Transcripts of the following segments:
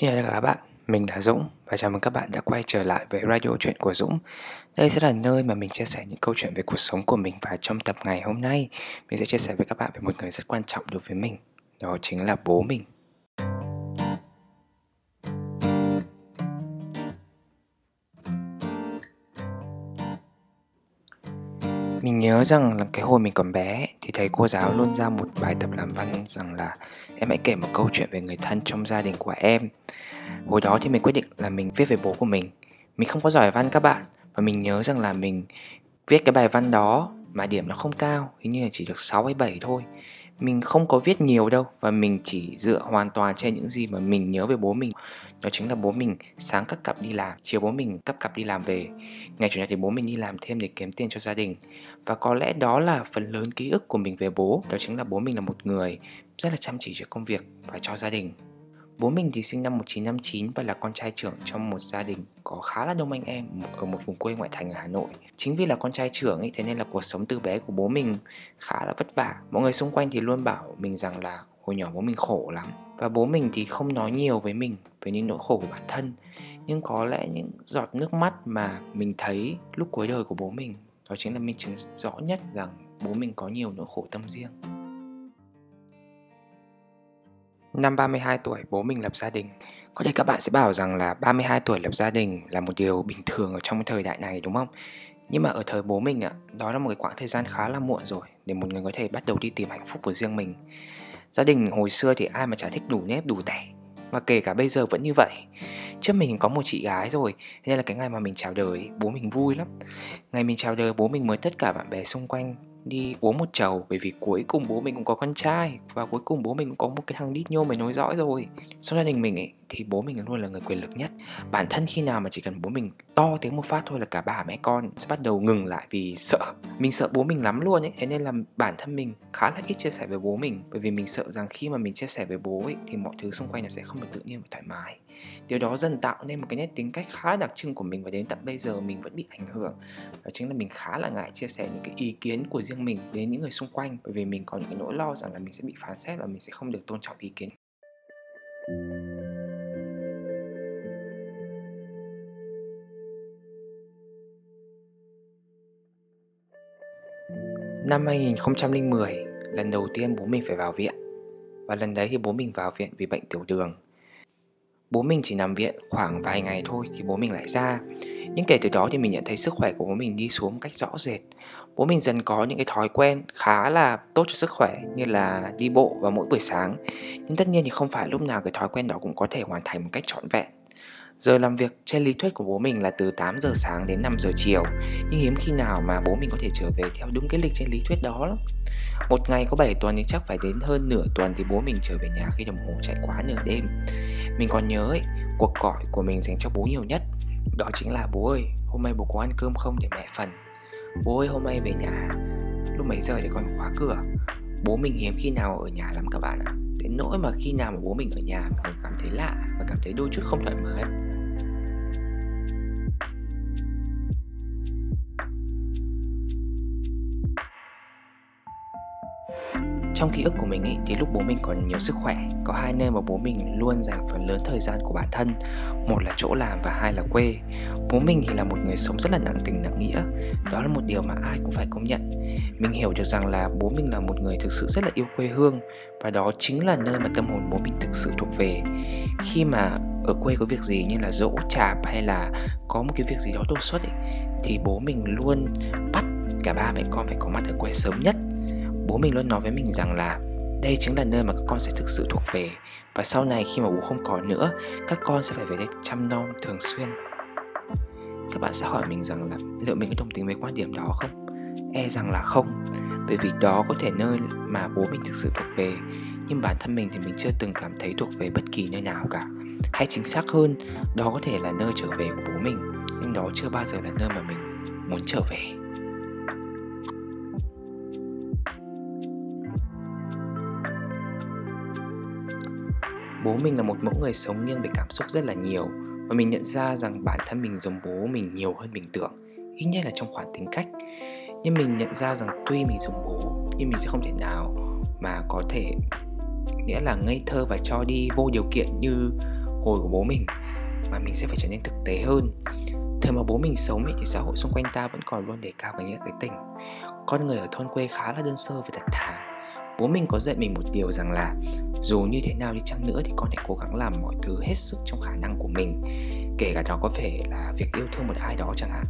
Xin chào tất cả các bạn, mình là Dũng và chào mừng các bạn đã quay trở lại với Radio Chuyện của Dũng. Đây sẽ là nơi mà mình chia sẻ những câu chuyện về cuộc sống của mình và trong tập ngày hôm nay, mình sẽ chia sẻ với các bạn về một người rất quan trọng đối với mình, đó chính là bố mình. Nhớ rằng là cái hồi mình còn bé thì thầy cô giáo luôn ra một bài tập làm văn rằng là em hãy kể một câu chuyện về người thân trong gia đình của em. Hồi đó thì mình quyết định là mình viết về bố của mình. Mình không có giỏi văn các bạn và mình nhớ rằng là mình viết cái bài văn đó mà điểm nó không cao, hình như là chỉ được 6 hay 7 thôi. Mình không có viết nhiều đâu và mình chỉ dựa hoàn toàn trên những gì mà mình nhớ về bố mình. Đó chính là bố mình sáng các cặp đi làm, chiều bố mình cắp cặp đi làm về. Ngày chủ nhật thì bố mình đi làm thêm để kiếm tiền cho gia đình. Và có lẽ đó là phần lớn ký ức của mình về bố, đó chính là bố mình là một người rất là chăm chỉ cho công việc và cho gia đình. Bố mình thì sinh năm 1959 và là con trai trưởng trong một gia đình có khá là đông anh em ở một vùng quê ngoại thành ở Hà Nội. Chính vì là con trai trưởng ấy, thế nên là cuộc sống từ bé của bố mình khá là vất vả. Mọi người xung quanh thì luôn bảo mình rằng là hồi nhỏ bố mình khổ lắm. Và bố mình thì không nói nhiều với mình về những nỗi khổ của bản thân. Nhưng có lẽ những giọt nước mắt mà mình thấy lúc cuối đời của bố mình, đó chính là minh chứng rõ nhất rằng bố mình có nhiều nỗi khổ tâm riêng. Năm 32 tuổi, bố mình lập gia đình. Có thể các bạn sẽ bảo rằng là 32 tuổi lập gia đình là một điều bình thường ở trong cái thời đại này đúng không? Nhưng mà ở thời bố mình ạ, đó là một cái quãng thời gian khá là muộn rồi để một người có thể bắt đầu đi tìm hạnh phúc của riêng mình. Gia đình hồi xưa thì ai mà chả thích đủ nếp đủ tẻ Và kể cả bây giờ vẫn như vậy Trước mình có một chị gái rồi Nên là cái ngày mà mình chào đời Bố mình vui lắm Ngày mình chào đời bố mình mời tất cả bạn bè xung quanh đi uống một chầu, bởi vì cuối cùng bố mình cũng có con trai, và cuối cùng bố mình cũng có một cái thằng đít nhô mày nối dõi rồi. Sau gia đình mình ấy, thì bố mình luôn là người quyền lực nhất. Bản thân khi nào mà chỉ cần bố mình to tiếng một phát thôi là cả bà mẹ con sẽ bắt đầu ngừng lại vì sợ. Mình sợ bố mình lắm luôn ấy, thế nên là bản thân mình khá là ít chia sẻ với bố mình, bởi vì mình sợ rằng khi mà mình chia sẻ với bố ấy, thì mọi thứ xung quanh nó sẽ không được tự nhiên và thoải mái điều đó dần tạo nên một cái nét tính cách khá là đặc trưng của mình và đến tận bây giờ mình vẫn bị ảnh hưởng. Đó chính là mình khá là ngại chia sẻ những cái ý kiến của riêng mình đến những người xung quanh bởi vì mình có những cái nỗi lo rằng là mình sẽ bị phán xét và mình sẽ không được tôn trọng ý kiến. Năm 2010, lần đầu tiên bố mình phải vào viện. Và lần đấy thì bố mình vào viện vì bệnh tiểu đường. Bố mình chỉ nằm viện khoảng vài ngày thôi thì bố mình lại ra. Nhưng kể từ đó thì mình nhận thấy sức khỏe của bố mình đi xuống một cách rõ rệt. Bố mình dần có những cái thói quen khá là tốt cho sức khỏe, như là đi bộ vào mỗi buổi sáng. Nhưng tất nhiên thì không phải lúc nào cái thói quen đó cũng có thể hoàn thành một cách trọn vẹn. Giờ làm việc trên lý thuyết của bố mình là từ 8 giờ sáng đến 5 giờ chiều. Nhưng hiếm khi nào mà bố mình có thể trở về theo đúng cái lịch trên lý thuyết đó lắm. Một ngày có 7 tuần thì chắc phải đến hơn nửa tuần thì bố mình trở về nhà khi đồng hồ chạy quá nửa đêm. Mình còn nhớ ấy, cuộc gọi của mình dành cho bố nhiều nhất. Đó chính là bố ơi, hôm nay bố có ăn cơm không để mẹ phần? Bố ơi hôm nay về nhà Lúc mấy giờ để còn khóa cửa? Bố mình hiếm khi nào ở nhà lắm các bạn ạ. Đến nỗi mà khi nào mà bố mình ở nhà Mình cảm thấy lạ và cảm thấy đôi chút không thoải mái. Trong ký ức của mình ấy, thì lúc bố mình còn nhiều sức khỏe Có hai nơi mà bố mình luôn dành phần lớn thời gian của bản thân. Một là chỗ làm và hai là quê. Bố mình thì là một người sống rất là nặng tình nặng nghĩa. Đó là một điều mà ai cũng phải công nhận. Mình hiểu được rằng là bố mình là một người thực sự rất là yêu quê hương Và đó chính là nơi mà tâm hồn bố mình thực sự thuộc về. Khi mà ở quê có việc gì như là dỗ chạp hay là có một cái việc gì đó đột xuất ấy, Thì bố mình luôn bắt cả ba mẹ con phải có mặt ở quê sớm nhất bố mình luôn nói với mình rằng là đây chính là nơi mà các con sẽ thực sự thuộc về. Và sau này khi mà bố không có nữa, các con sẽ phải về đây chăm nom thường xuyên. Các bạn sẽ hỏi mình rằng là liệu mình có đồng tình với quan điểm đó không? E rằng là không, bởi vì đó có thể nơi mà bố mình thực sự thuộc về. Nhưng bản thân mình thì mình chưa từng cảm thấy thuộc về bất kỳ nơi nào cả. Hay chính xác hơn, đó có thể là nơi trở về của bố mình, nhưng đó chưa bao giờ là nơi mà mình muốn trở về. Bố mình là một mẫu người sống nghiêng về cảm xúc rất là nhiều và mình nhận ra rằng bản thân mình giống bố mình nhiều hơn mình tưởng ít nhất là trong khoản tính cách. Nhưng mình nhận ra rằng tuy mình giống bố nhưng mình sẽ không thể nào mà có thể nghĩa là ngây thơ và cho đi vô điều kiện như hồi của bố mình mà mình sẽ phải trở nên thực tế hơn. Thời mà bố mình sống ấy, thì xã hội xung quanh ta vẫn còn luôn đề cao cái nghĩa cái tình. Con người ở thôn quê khá là đơn sơ và thật thà bố mình có dạy mình một điều rằng là dù như thế nào đi chăng nữa thì con hãy cố gắng làm mọi thứ hết sức trong khả năng của mình. Kể cả đó có thể là việc yêu thương một ai đó chẳng hạn.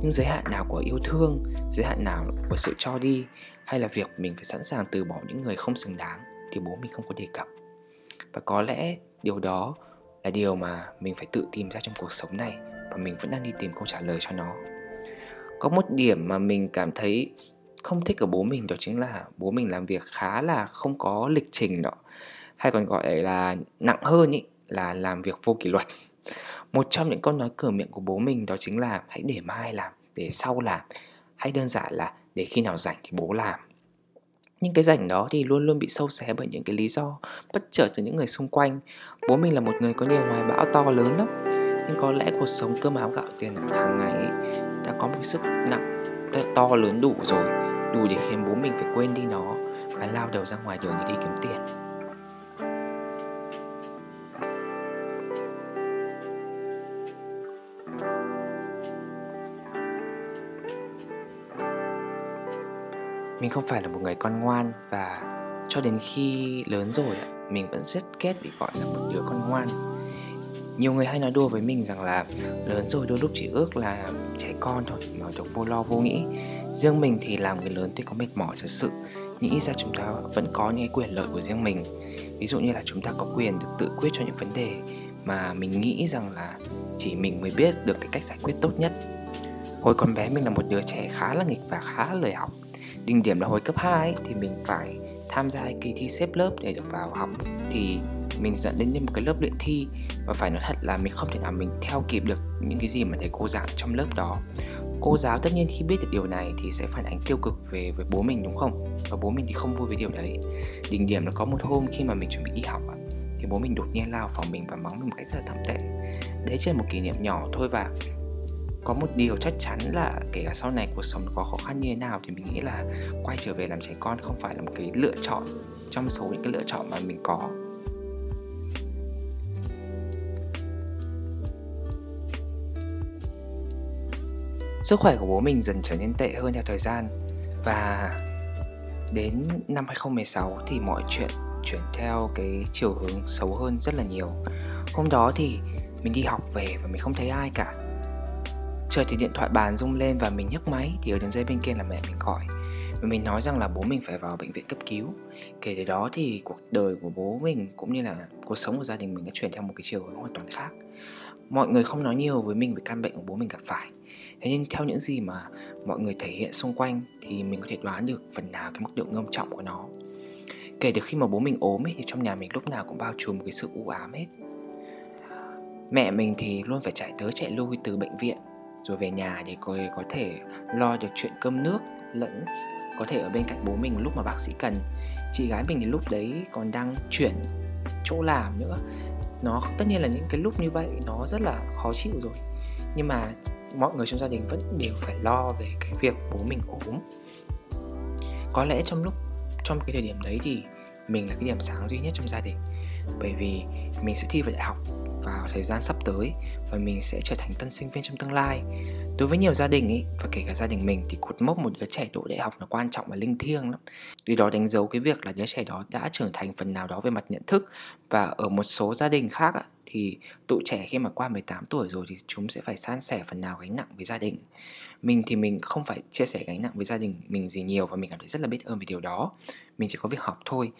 Nhưng giới hạn nào của yêu thương, giới hạn nào của sự cho đi, hay là việc mình phải sẵn sàng từ bỏ những người không xứng đáng thì bố mình không có đề cập. Và có lẽ điều đó là điều mà mình phải tự tìm ra trong cuộc sống này và mình vẫn đang đi tìm câu trả lời cho nó. Có một điểm mà mình cảm thấy không thích ở bố mình đó chính là bố mình làm việc khá là không có lịch trình đó. Hay còn gọi là nặng hơn ý là làm việc vô kỷ luật. Một trong những câu nói cửa miệng của bố mình đó chính là hãy để mai làm để sau làm. Hay đơn giản là để khi nào rảnh thì bố làm. Những cái rảnh đó thì luôn luôn bị sâu xé bởi những cái lý do bất chợt từ những người xung quanh. Bố mình là một người có nhiều hoài bão to lớn lắm nhưng có lẽ cuộc sống cơm áo gạo tiền hàng ngày ấy, đã có một cái sức nặng to lớn đủ rồi đủ để khiến bố mình phải quên đi nó và lao đầu ra ngoài đường để đi kiếm tiền. Mình không phải là một người con ngoan và cho đến khi lớn rồi, mình vẫn rất ghét bị gọi là một đứa con ngoan. Nhiều người hay nói đùa với mình rằng là lớn rồi đôi lúc chỉ ước là trẻ con thôi, mà được vô lo vô nghĩ riêng mình thì làm người lớn tuy có mệt mỏi thật sự. Nhưng ít ra chúng ta vẫn có những quyền lợi của riêng mình. Ví dụ như là chúng ta có quyền được tự quyết cho những vấn đề mà mình nghĩ rằng là chỉ mình mới biết được cái cách giải quyết tốt nhất. Hồi còn bé mình là một đứa trẻ khá là nghịch và khá lười học. Đỉnh điểm là hồi cấp 2 ấy, thì mình phải tham gia kỳ thi xếp lớp để được vào học. Thì mình dẫn đến một cái lớp luyện thi và phải nói thật là mình không thể nào mình theo kịp được những cái gì mà thầy cô giảng trong lớp đó cô giáo tất nhiên khi biết được điều này thì sẽ phản ánh tiêu cực về với bố mình, đúng không? Và bố mình thì không vui với điều đấy. Đỉnh điểm là có một hôm khi mà mình chuẩn bị đi học thì bố mình đột nhiên lao phòng mình và mắng mình một cách rất là thậm tệ. Đấy chỉ là một kỷ niệm nhỏ thôi và có một điều chắc chắn là kể cả sau này cuộc sống có khó khăn như thế nào thì mình nghĩ là quay trở về làm trẻ con không phải là một cái lựa chọn trong số những cái lựa chọn mà mình có. Sức khỏe của bố mình dần trở nên tệ hơn theo thời gian và đến năm 2016 thì mọi chuyện chuyển theo cái chiều hướng xấu hơn rất là nhiều. Hôm đó thì mình đi học về và mình không thấy ai cả. Trời thì điện thoại bàn rung lên và mình nhấc máy thì ở đường dây bên kia là mẹ mình gọi và mình nói rằng là bố mình phải vào bệnh viện cấp cứu. Kể từ đó thì cuộc đời của bố mình cũng như là cuộc sống của gia đình mình đã chuyển theo một cái chiều hướng hoàn toàn khác. Mọi người không nói nhiều với mình về căn bệnh của bố mình gặp phải thế nên theo những gì mà mọi người thể hiện xung quanh thì mình có thể đoán được phần nào cái mức độ nghiêm trọng của nó. Kể từ khi mà bố mình ốm ấy, thì trong nhà mình lúc nào cũng bao trùm một cái sự u ám hết. Mẹ mình thì luôn phải chạy tới chạy lui từ bệnh viện rồi về nhà để có, có thể lo được chuyện cơm nước lẫn có thể ở bên cạnh bố mình lúc mà bác sĩ cần. Chị gái mình thì lúc đấy còn đang chuyển chỗ làm nữa. Nó tất nhiên là những cái lúc như vậy nó rất là khó chịu rồi. Nhưng mà mọi người trong gia đình vẫn đều phải lo về cái việc bố mình ốm. Có lẽ trong lúc, trong cái thời điểm đấy thì mình là cái điểm sáng duy nhất trong gia đình. Bởi vì mình sẽ thi vào đại học vào thời gian sắp tới và mình sẽ trở thành tân sinh viên trong tương lai. Đối với nhiều gia đình ấy và kể cả gia đình mình thì cột mốc một đứa trẻ đỗ đại học là quan trọng và linh thiêng lắm. Điều đó đánh dấu cái việc là đứa trẻ đó đã trưởng thành phần nào đó về mặt nhận thức và ở một số gia đình khác thì tụi trẻ khi mà qua 18 tuổi rồi thì chúng sẽ phải san sẻ phần nào gánh nặng với gia đình. Mình thì mình không phải chia sẻ gánh nặng với gia đình mình gì nhiều và mình cảm thấy rất là biết ơn về điều đó. Mình chỉ có việc học thôi.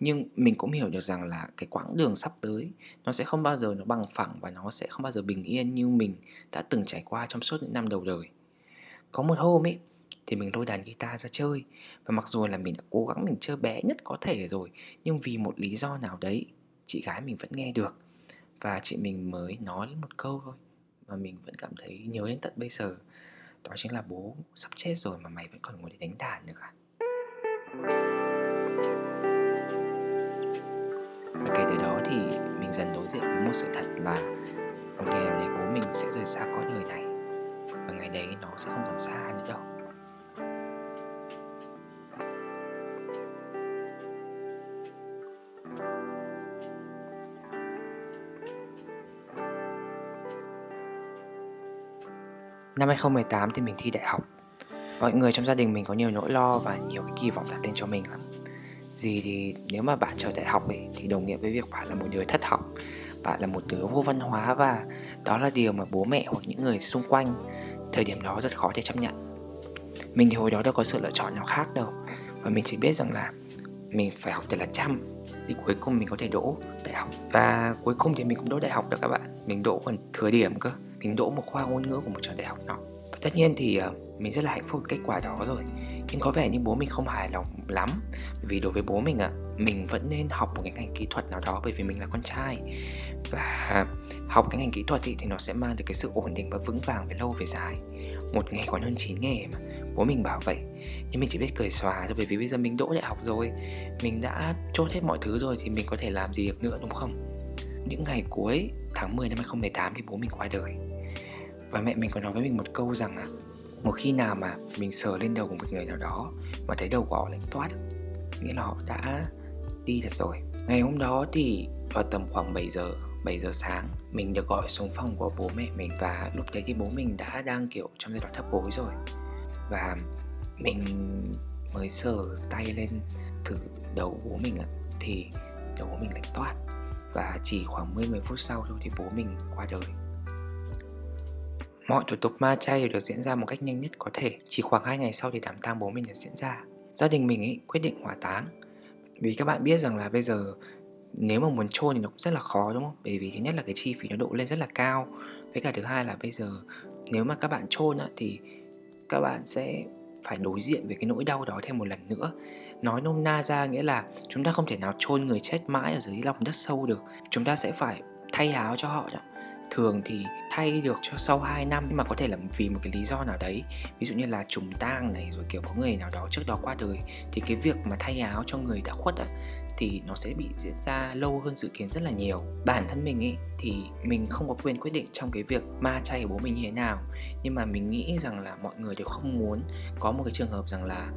Nhưng mình cũng hiểu được rằng là cái quãng đường sắp tới nó sẽ không bao giờ nó bằng phẳng và nó sẽ không bao giờ bình yên như mình đã từng trải qua trong suốt những năm đầu đời. Có một hôm ấy, thì mình lôi đàn guitar ra chơi. Và mặc dù là mình đã cố gắng mình chơi bé nhất có thể rồi, nhưng vì một lý do nào đấy, chị gái mình vẫn nghe được và chị mình mới nói một câu thôi mà mình vẫn cảm thấy nhớ đến tận bây giờ. Đó chính là bố sắp chết rồi mà mày vẫn còn ngồi để đánh đàn nữa à? Và kể từ đó thì mình dần đối diện với một sự thật là một ngày nào đấy bố mình sẽ rời xa cõi đời này. Và ngày đấy nó sẽ không còn xa nữa đâu. Năm 2018 thì mình thi đại học. Mọi người trong gia đình mình có nhiều nỗi lo và nhiều cái kỳ vọng đặt lên cho mình lắm. Gì thì nếu mà bạn trở đại học ấy, thì đồng nghĩa với việc bạn là một đứa thất học Bạn là một đứa vô văn hóa và đó là điều mà bố mẹ hoặc những người xung quanh Thời điểm đó rất khó để chấp nhận. Mình thì hồi đó đâu có sự lựa chọn nào khác đâu Và mình chỉ biết rằng là mình phải học thật là chăm thì cuối cùng mình có thể đỗ đại học. Và cuối cùng thì mình cũng đỗ đại học được các bạn mình đỗ còn thừa điểm cơ mình đỗ một khoa ngôn ngữ của một trường đại học đó và tất nhiên thì ờ, mình rất là hạnh phúc với kết quả đó rồi. Nhưng có vẻ như bố mình không hài lòng lắm. Vì đối với bố mình ạ à, mình vẫn nên học một cái ngành kỹ thuật nào đó bởi vì mình là con trai. Và học cái ngành kỹ thuật thì, thì nó sẽ mang được cái sự ổn định và vững vàng về lâu về dài. Một nghề còn hơn chín nghề mà bố mình bảo vậy. Nhưng mình chỉ biết cười xòa thôi bởi vì bây giờ mình đỗ đại học rồi. Mình đã chốt hết mọi thứ rồi thì mình có thể làm gì được nữa đúng không? Những ngày cuối tháng 10 năm 2018 thì bố mình qua đời và mẹ mình có nói với mình một câu rằng à một khi nào mà mình sờ lên đầu của một người nào đó mà thấy đầu của họ lạnh toát, nghĩa là họ đã đi thật rồi. Ngày hôm đó thì vào tầm khoảng 7 giờ 7 giờ sáng, mình được gọi xuống phòng của bố mẹ mình và lúc đấy thì bố mình đã đang, kiểu, trong giai đoạn thấp gối rồi. Và mình mới sờ tay lên thử đầu bố mình ạ, thì đầu bố mình lạnh toát. Và chỉ khoảng 10 10 phút sau thôi thì bố mình qua đời. Mọi thủ tục ma chay đều được diễn ra một cách nhanh nhất có thể. Chỉ khoảng 2 ngày sau thì đám tang bố mình đã diễn ra. Gia đình mình ấy quyết định hỏa táng. Vì các bạn biết rằng là bây giờ nếu mà muốn chôn thì nó cũng rất là khó đúng không? Bởi vì thứ nhất là cái chi phí nó độ lên rất là cao. Với cả thứ hai là bây giờ nếu mà các bạn chôn á, thì các bạn sẽ phải đối diện với cái nỗi đau đó thêm một lần nữa. Nói nôm na ra nghĩa là chúng ta không thể nào chôn người chết mãi ở dưới lòng đất sâu được. Chúng ta sẽ phải thay áo cho họ đó thường thì thay được cho sau 2 năm. Nhưng mà có thể là vì một cái lý do nào đấy, ví dụ như là trùng tang này, rồi kiểu có người nào đó trước đó qua đời, thì cái việc mà thay áo cho người đã khuất á, thì nó sẽ bị diễn ra lâu hơn dự kiến rất là nhiều. Bản thân mình ấy thì mình không có quyền quyết định trong cái việc ma chay của bố mình như thế nào. Nhưng mà mình nghĩ rằng là mọi người đều không muốn có một cái trường hợp rằng là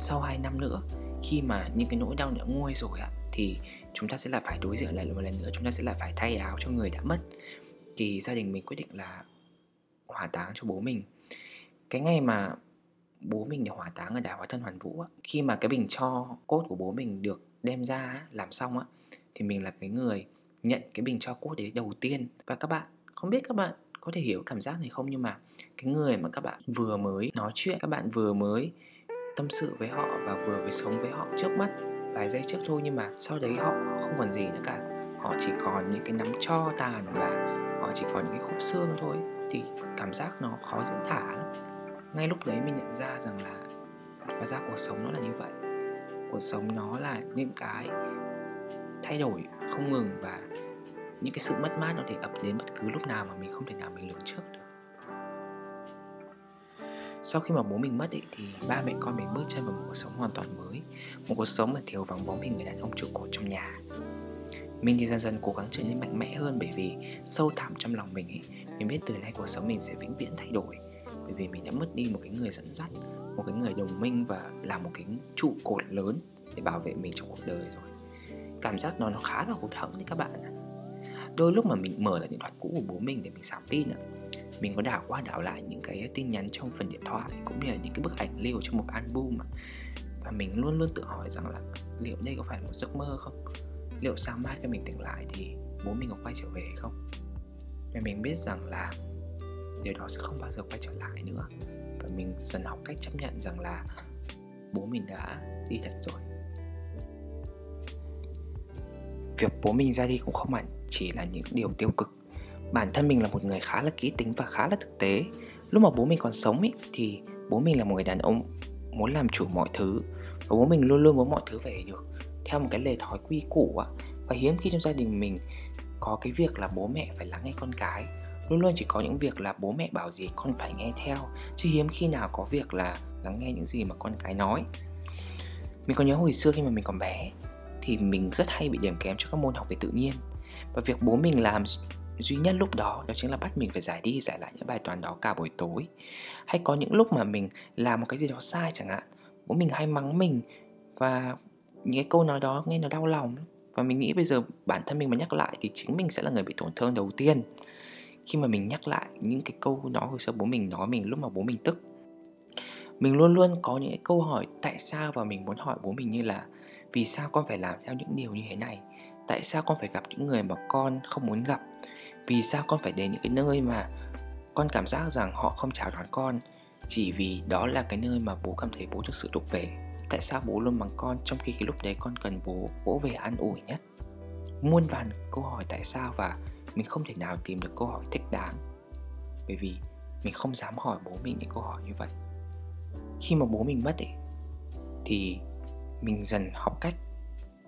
sau 2 năm nữa, khi mà những cái nỗi đau đã nguôi rồi ạ thì chúng ta sẽ là phải đối diện lại một lần nữa, chúng ta sẽ là phải thay áo cho người đã mất thì gia đình mình quyết định là hỏa táng cho bố mình. Cái ngày mà bố mình được hỏa táng ở đảo hóa thân hoàn vũ á, khi mà cái bình cho cốt của bố mình được đem ra làm xong á thì mình là cái người nhận cái bình cho cốt đấy đầu tiên. Và các bạn không biết các bạn có thể hiểu cảm giác này không nhưng mà cái người mà các bạn vừa mới nói chuyện các bạn vừa mới tâm sự với họ và vừa mới sống với họ trước mắt vài giây trước thôi nhưng mà sau đấy họ không còn gì nữa cả. Họ chỉ còn những cái nắm cho tàn và họ chỉ có những cái khúc xương thôi thì cảm giác nó khó diễn tả lắm. Ngay lúc đấy mình nhận ra rằng là hóa ra cuộc sống nó là như vậy. Cuộc sống nó là những cái thay đổi không ngừng và những cái sự mất mát nó thể ập đến bất cứ lúc nào mà mình không thể nào mình lường trước được. Sau khi mà bố mình mất ý, thì ba mẹ con mình bước chân vào một cuộc sống hoàn toàn mới. Một cuộc sống mà thiếu vắng bóng hình người đàn ông trụ cột trong nhà mình thì dần dần cố gắng trở nên mạnh mẽ hơn bởi vì sâu thẳm trong lòng mình ấy, mình biết từ nay cuộc sống mình sẽ vĩnh viễn thay đổi. Bởi vì mình đã mất đi một cái người dẫn dắt, một cái người đồng minh và là một cái trụ cột lớn để bảo vệ mình trong cuộc đời rồi. Cảm giác nó nó khá là hụt hẫng đấy các bạn ạ. Đôi lúc mà mình mở lại điện thoại cũ của bố mình để mình sạc pin ạ, mình có đảo qua đảo lại những cái tin nhắn trong phần điện thoại cũng như là những cái bức ảnh lưu trong một album mà và mình luôn luôn tự hỏi rằng là liệu đây có phải là một giấc mơ không? Liệu sáng mai khi mình tỉnh lại thì bố mình có quay trở về không? Và mình biết rằng là điều đó sẽ không bao giờ quay trở lại nữa. Và mình dần học cách chấp nhận rằng là bố mình đã đi thật rồi. Việc bố mình ra đi cũng không hẳn chỉ là những điều tiêu cực. Bản thân mình là một người khá là kỹ tính và khá là thực tế. Lúc mà bố mình còn sống ấy, thì bố mình là một người đàn ông muốn làm chủ mọi thứ. Và bố mình luôn luôn muốn mọi thứ về được theo một cái lề thói quy củ ạ và hiếm khi trong gia đình mình có cái việc là bố mẹ phải lắng nghe con cái. Luôn luôn chỉ có những việc là bố mẹ bảo gì con phải nghe theo, chứ hiếm khi nào có việc là lắng nghe những gì mà con cái nói. Mình có nhớ hồi xưa khi mà mình còn bé, thì mình rất hay bị điểm kém cho các môn học về tự nhiên. Và việc bố mình làm duy nhất lúc đó đó chính là bắt mình phải giải đi, giải lại những bài toán đó cả buổi tối. Hay có những lúc mà mình làm một cái gì đó sai chẳng hạn, bố mình hay mắng mình và những cái câu nói đó nghe nó đau lòng và mình nghĩ bây giờ bản thân mình mà nhắc lại thì chính mình sẽ là người bị tổn thương đầu tiên. Khi mà mình nhắc lại những cái câu nói hồi xưa bố mình nói mình, lúc mà bố mình tức. Mình luôn luôn có những cái câu hỏi tại sao và mình muốn hỏi bố mình như là vì sao con phải làm theo những điều như thế này? Tại sao con phải gặp những người mà con không muốn gặp? Vì sao con phải đến những cái nơi mà con cảm giác rằng họ không chào đón con chỉ vì đó là cái nơi mà bố cảm thấy bố thực sự thuộc về? Tại sao bố luôn mắng con trong khi cái lúc đấy con cần bố vỗ về an ủi nhất? Muôn vàn câu hỏi tại sao và mình không thể nào tìm được câu hỏi thích đáng. Bởi vì mình không dám hỏi bố mình những câu hỏi như vậy. Khi mà bố mình mất ấy, thì mình dần học cách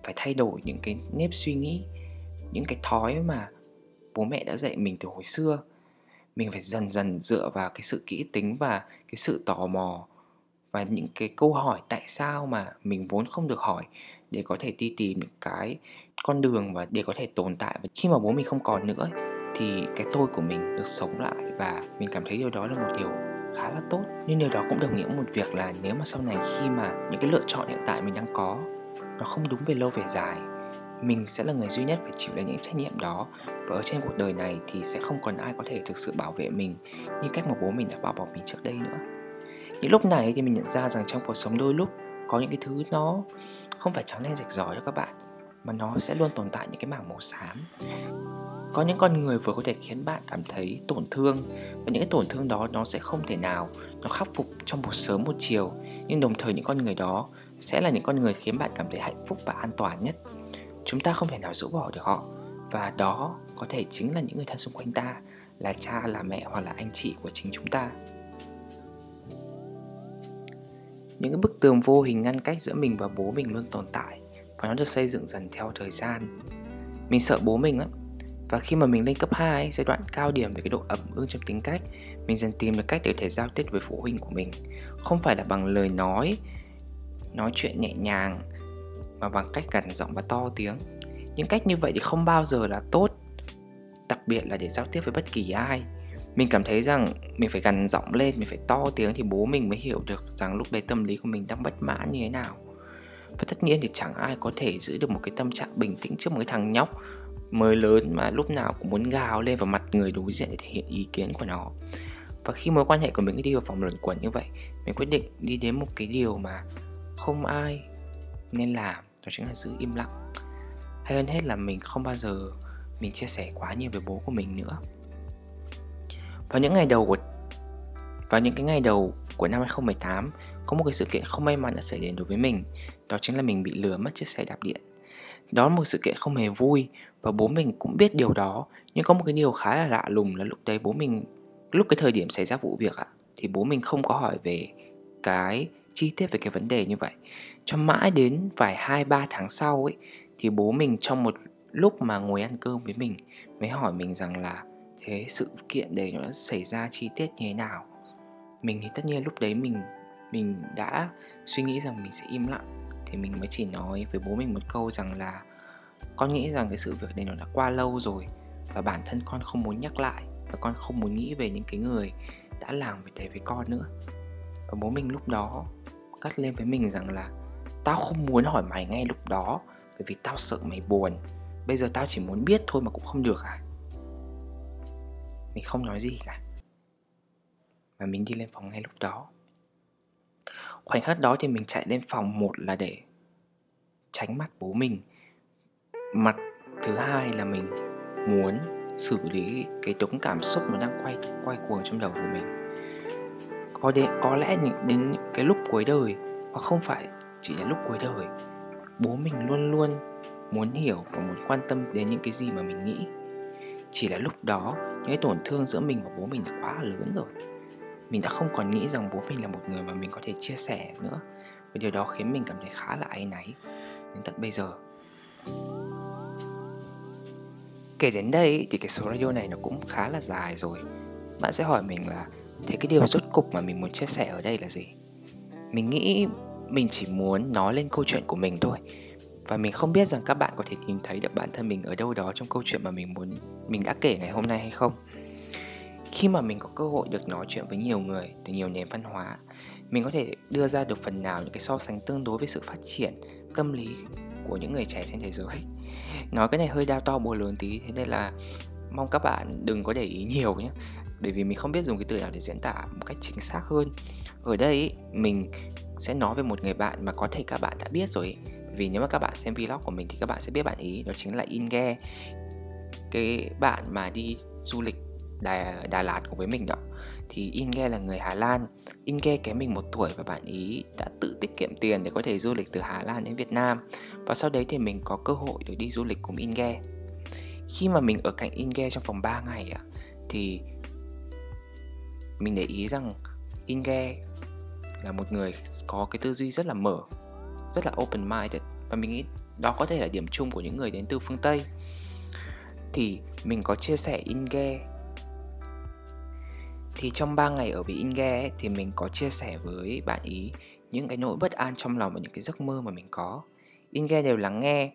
phải thay đổi những cái nếp suy nghĩ, những cái thói mà bố mẹ đã dạy mình từ hồi xưa. Mình phải dần dần dựa vào cái sự kỹ tính và cái sự tò mò và những cái câu hỏi tại sao mà mình vốn không được hỏi để có thể đi tìm những cái con đường và để có thể tồn tại. Và khi mà bố mình không còn nữa thì cái tôi của mình được sống lại và mình cảm thấy điều đó là một điều khá là tốt. Nhưng điều đó cũng đồng nghĩa một việc là nếu mà sau này khi mà những cái lựa chọn hiện tại mình đang có nó không đúng về lâu về dài, mình sẽ là người duy nhất phải chịu lấy những trách nhiệm đó. Và ở trên cuộc đời này thì sẽ không còn ai có thể thực sự bảo vệ mình như cách mà bố mình đã bảo bọc mình trước đây nữa những lúc này thì mình nhận ra rằng trong cuộc sống đôi lúc có những cái thứ nó không phải trắng đen rạch ròi cho các bạn, mà nó sẽ luôn tồn tại những cái mảng màu xám. Có những con người vừa có thể khiến bạn cảm thấy tổn thương, và những cái tổn thương đó nó sẽ không thể nào nó khắc phục trong một sớm một chiều. Nhưng đồng thời những con người đó sẽ là những con người khiến bạn cảm thấy hạnh phúc và an toàn nhất. Chúng ta không thể nào rũ bỏ được họ, và đó có thể chính là những người thân xung quanh ta, là cha, là mẹ hoặc là anh chị của chính chúng ta. Những cái bức tường vô hình ngăn cách giữa mình và bố mình luôn tồn tại và nó được xây dựng dần theo thời gian. Mình sợ bố mình lắm và khi mà mình lên cấp 2, giai đoạn cao điểm về cái độ ẩm ương trong tính cách Mình dần tìm được cách để thể giao tiếp với phụ huynh của mình. Không phải là bằng lời nói, nói chuyện nhẹ nhàng Mà bằng cách gằn giọng và to tiếng. Những cách như vậy thì không bao giờ là tốt Đặc biệt là để giao tiếp với bất kỳ ai mình cảm thấy rằng mình phải gằn giọng lên, mình phải to tiếng thì bố mình mới hiểu được rằng lúc đấy tâm lý của mình đang bất mãn như thế nào. Và tất nhiên thì chẳng ai có thể giữ được một cái tâm trạng bình tĩnh trước một cái thằng nhóc mới lớn mà lúc nào cũng muốn gào lên vào mặt người đối diện để thể hiện ý kiến của nó. Và khi mối quan hệ của mình đi vào vòng luẩn quẩn như vậy, mình quyết định đi đến một cái điều mà không ai nên làm, đó chính là giữ im lặng. Hay hơn hết là mình không bao giờ mình chia sẻ quá nhiều với bố của mình nữa vào những ngày đầu của, vào những cái ngày đầu của năm 2018 có một cái sự kiện không may mắn đã xảy đến đối với mình. Đó chính là mình bị lừa mất chiếc xe đạp điện. Đó là một sự kiện không hề vui và bố mình cũng biết điều đó. Nhưng có một cái điều khá là lạ lùng là lúc đấy bố mình, lúc cái thời điểm xảy ra vụ việc ạ, thì bố mình không có hỏi về cái chi tiết về cái vấn đề như vậy. Cho mãi đến vài hai, ba tháng sau ấy, thì bố mình trong một lúc mà ngồi ăn cơm với mình, mới hỏi mình rằng là thế sự kiện đấy nó xảy ra chi tiết như thế nào. Mình thì tất nhiên lúc đấy mình mình đã suy nghĩ rằng mình sẽ im lặng. Thì mình mới chỉ nói với bố mình một câu rằng là, con nghĩ rằng cái sự việc này nó đã qua lâu rồi và bản thân con không muốn nhắc lại và con không muốn nghĩ về những cái người đã làm việc đấy với con nữa. Và bố mình lúc đó cắt lên với mình rằng là, tao không muốn hỏi mày ngay lúc đó bởi vì tao sợ mày buồn. Bây giờ tao chỉ muốn biết thôi mà cũng không được à? Mình không nói gì cả. Và mình đi lên phòng ngay lúc đó. Khoảnh khắc đó thì mình chạy lên phòng một là để tránh mắt bố mình. Mặt thứ hai là mình muốn xử lý cái đống cảm xúc nó đang quay quay cuồng trong đầu của mình. Có đến có lẽ đến cái lúc cuối đời, mà không phải chỉ là lúc cuối đời, bố mình luôn luôn muốn hiểu và muốn quan tâm đến những cái gì mà mình nghĩ. Chỉ là lúc đó những cái tổn thương giữa mình và bố mình đã quá là lớn rồi. Mình đã không còn nghĩ rằng bố mình là một người mà mình có thể chia sẻ nữa. Và điều đó khiến mình cảm thấy khá là áy náy đến tận bây giờ. Kể đến đây thì cái số radio này nó cũng khá là dài rồi. Bạn sẽ hỏi mình là, thế cái điều rốt cục mà mình muốn chia sẻ ở đây là gì? Mình nghĩ mình chỉ muốn nói lên câu chuyện của mình thôi và mình không biết rằng các bạn có thể nhìn thấy được bản thân mình ở đâu đó trong câu chuyện mà mình muốn, mình đã kể ngày hôm nay hay không. Khi mà mình có cơ hội được nói chuyện với nhiều người từ nhiều nền văn hóa, mình có thể đưa ra được phần nào những cái so sánh tương đối với sự phát triển tâm lý của những người trẻ trên thế giới. Nói cái này hơi đau to búa lớn tí, thế nên là mong các bạn đừng có để ý nhiều nhé. Bởi vì mình không biết dùng cái từ nào để diễn tả một cách chính xác hơn. Ở đây mình sẽ nói về một người bạn mà có thể các bạn đã biết rồi vì nếu mà các bạn xem vlog của mình thì các bạn sẽ biết bạn ý đó chính là Inge. Cái bạn mà đi du lịch Đà, Đà Lạt cùng với mình đó thì Inge là người Hà Lan. Inge kém mình một tuổi và bạn ý đã tự tiết kiệm tiền để có thể du lịch từ Hà Lan đến Việt Nam. Và sau đấy thì mình có cơ hội được đi du lịch cùng Inge. Khi mà mình ở cạnh Inge trong vòng 3 ngày thì mình để ý rằng Inge là một người có cái tư duy rất là mở rất là open minded. Và mình nghĩ đó có thể là điểm chung của những người đến từ phương Tây. Thì mình có chia sẻ Inge. Thì trong 3 ngày ở với Inge ấy, thì mình có chia sẻ với bạn ý những cái nỗi bất an trong lòng và những cái giấc mơ mà mình có. Inge đều lắng nghe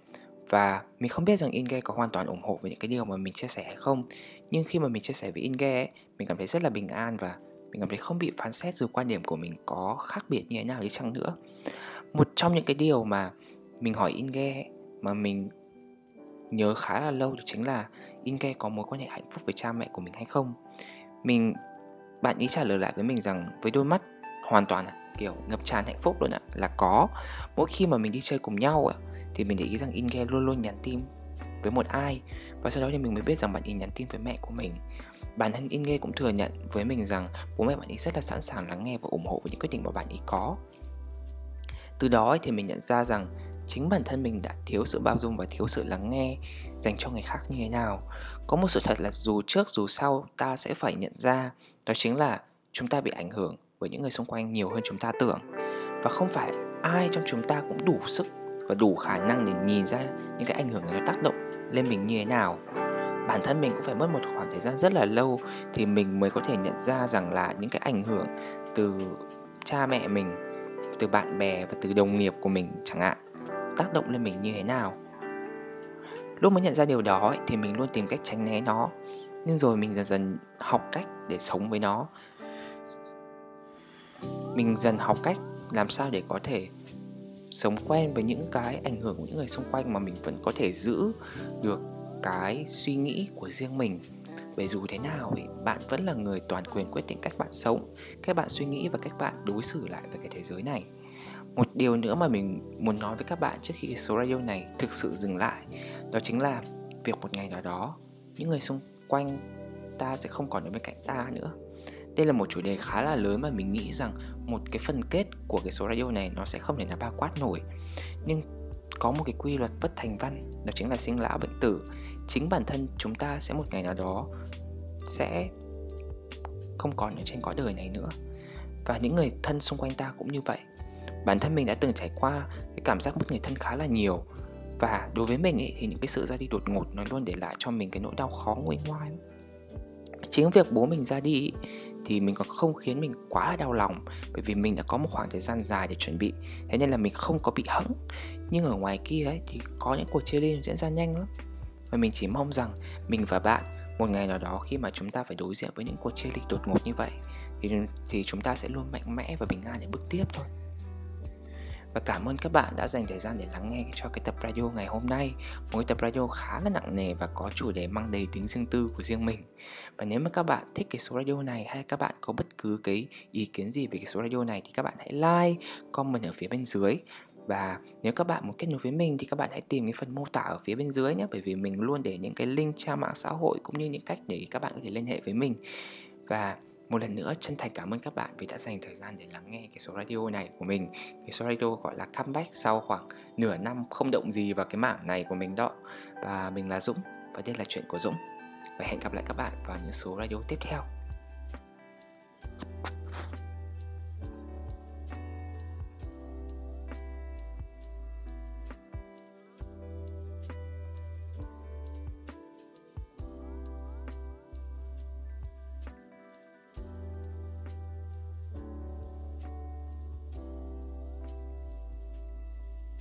và mình không biết rằng Inge có hoàn toàn ủng hộ với những cái điều mà mình chia sẻ hay không. Nhưng khi mà mình chia sẻ với Inge ấy, mình cảm thấy rất là bình an và mình cảm thấy không bị phán xét dù quan điểm của mình có khác biệt như thế nào đi chăng nữa một trong những cái điều mà mình hỏi Inge mà mình nhớ khá là lâu chính là, Inge có mối quan hệ hạnh phúc với cha mẹ của mình hay không? Mình, bạn ý trả lời lại với mình rằng với đôi mắt hoàn toàn à, kiểu ngập tràn hạnh phúc luôn ạ, là có. Mỗi khi mà mình đi chơi cùng nhau ạ, thì mình để ý rằng Inge luôn luôn nhắn tin với một ai, và sau đó thì mình mới biết rằng bạn ý nhắn tin với mẹ của mình. Bản thân Inge cũng thừa nhận với mình rằng bố mẹ bạn ý rất là sẵn sàng lắng nghe và ủng hộ với những quyết định mà bạn ý có từ đó thì mình nhận ra rằng chính bản thân mình đã thiếu sự bao dung và thiếu sự lắng nghe dành cho người khác như thế nào. Có một sự thật là dù trước dù sau ta sẽ phải nhận ra, đó chính là chúng ta bị ảnh hưởng bởi những người xung quanh nhiều hơn chúng ta tưởng. Và không phải ai trong chúng ta cũng đủ sức và đủ khả năng để nhìn ra những cái ảnh hưởng này nó tác động lên mình như thế nào. Bản thân mình cũng phải mất một khoảng thời gian rất là lâu thì mình mới có thể nhận ra rằng là những cái ảnh hưởng từ cha mẹ mình từ bạn bè và từ đồng nghiệp của mình chẳng hạn tác động lên mình như thế nào? Lúc mới nhận ra điều đó ấy, thì mình luôn tìm cách tránh né nó. Nhưng rồi mình dần dần học cách để sống với nó. Mình dần học cách làm sao để có thể sống quen với những cái ảnh hưởng của những người xung quanh mà mình vẫn có thể giữ được cái suy nghĩ của riêng mình bởi dù thế nào thì bạn vẫn là người toàn quyền quyết định cách bạn sống, cách bạn suy nghĩ và cách bạn đối xử lại với cái thế giới này. Một điều nữa mà mình muốn nói với các bạn trước khi cái số radio này thực sự dừng lại, đó chính là việc một ngày nào đó, những người xung quanh ta sẽ không còn ở bên cạnh ta nữa. Đây là một chủ đề khá là lớn mà mình nghĩ rằng một cái phần kết của cái số radio này nó sẽ không thể nào bao quát nổi. Nhưng có một cái quy luật bất thành văn, đó chính là sinh lão bệnh tử chính bản thân chúng ta sẽ một ngày nào đó sẽ không còn ở trên cõi đời này nữa. Và những người thân xung quanh ta cũng như vậy. Bản thân mình đã từng trải qua cái cảm giác mất người thân khá là nhiều. Và đối với mình ấy, thì những cái sự ra đi đột ngột nó luôn để lại cho mình cái nỗi đau khó nguôi ngoai. Chính việc bố mình ra đi thì mình còn không khiến mình quá là đau lòng bởi vì mình đã có một khoảng thời gian dài để chuẩn bị. Thế nên là mình không có bị hững nhưng ở ngoài kia ấy thì có những cuộc chia ly diễn ra nhanh lắm và mình chỉ mong rằng mình và bạn một ngày nào đó khi mà chúng ta phải đối diện với những cuộc chia ly đột ngột như vậy thì, thì chúng ta sẽ luôn mạnh mẽ và bình an để bước tiếp thôi. Và cảm ơn các bạn đã dành thời gian để lắng nghe cho cái tập radio ngày hôm nay. Một cái tập radio khá là nặng nề và có chủ đề mang đầy tính riêng tư của riêng mình. Và nếu mà các bạn thích cái số radio này hay các bạn có bất cứ cái ý kiến gì về cái số radio này Thì các bạn hãy like, comment ở phía bên dưới và nếu các bạn muốn kết nối với mình thì các bạn hãy tìm cái phần mô tả ở phía bên dưới nhé Bởi vì mình luôn để những cái link trang mạng xã hội cũng như những cách để các bạn có thể liên hệ với mình. Và một lần nữa, chân thành cảm ơn các bạn vì đã dành thời gian để lắng nghe cái số radio này của mình. Cái số radio gọi là comeback sau khoảng nửa năm không động gì vào cái mảng này của mình đó. Và mình là Dũng, và đây là chuyện của Dũng. Và hẹn gặp lại các bạn vào những số radio tiếp theo.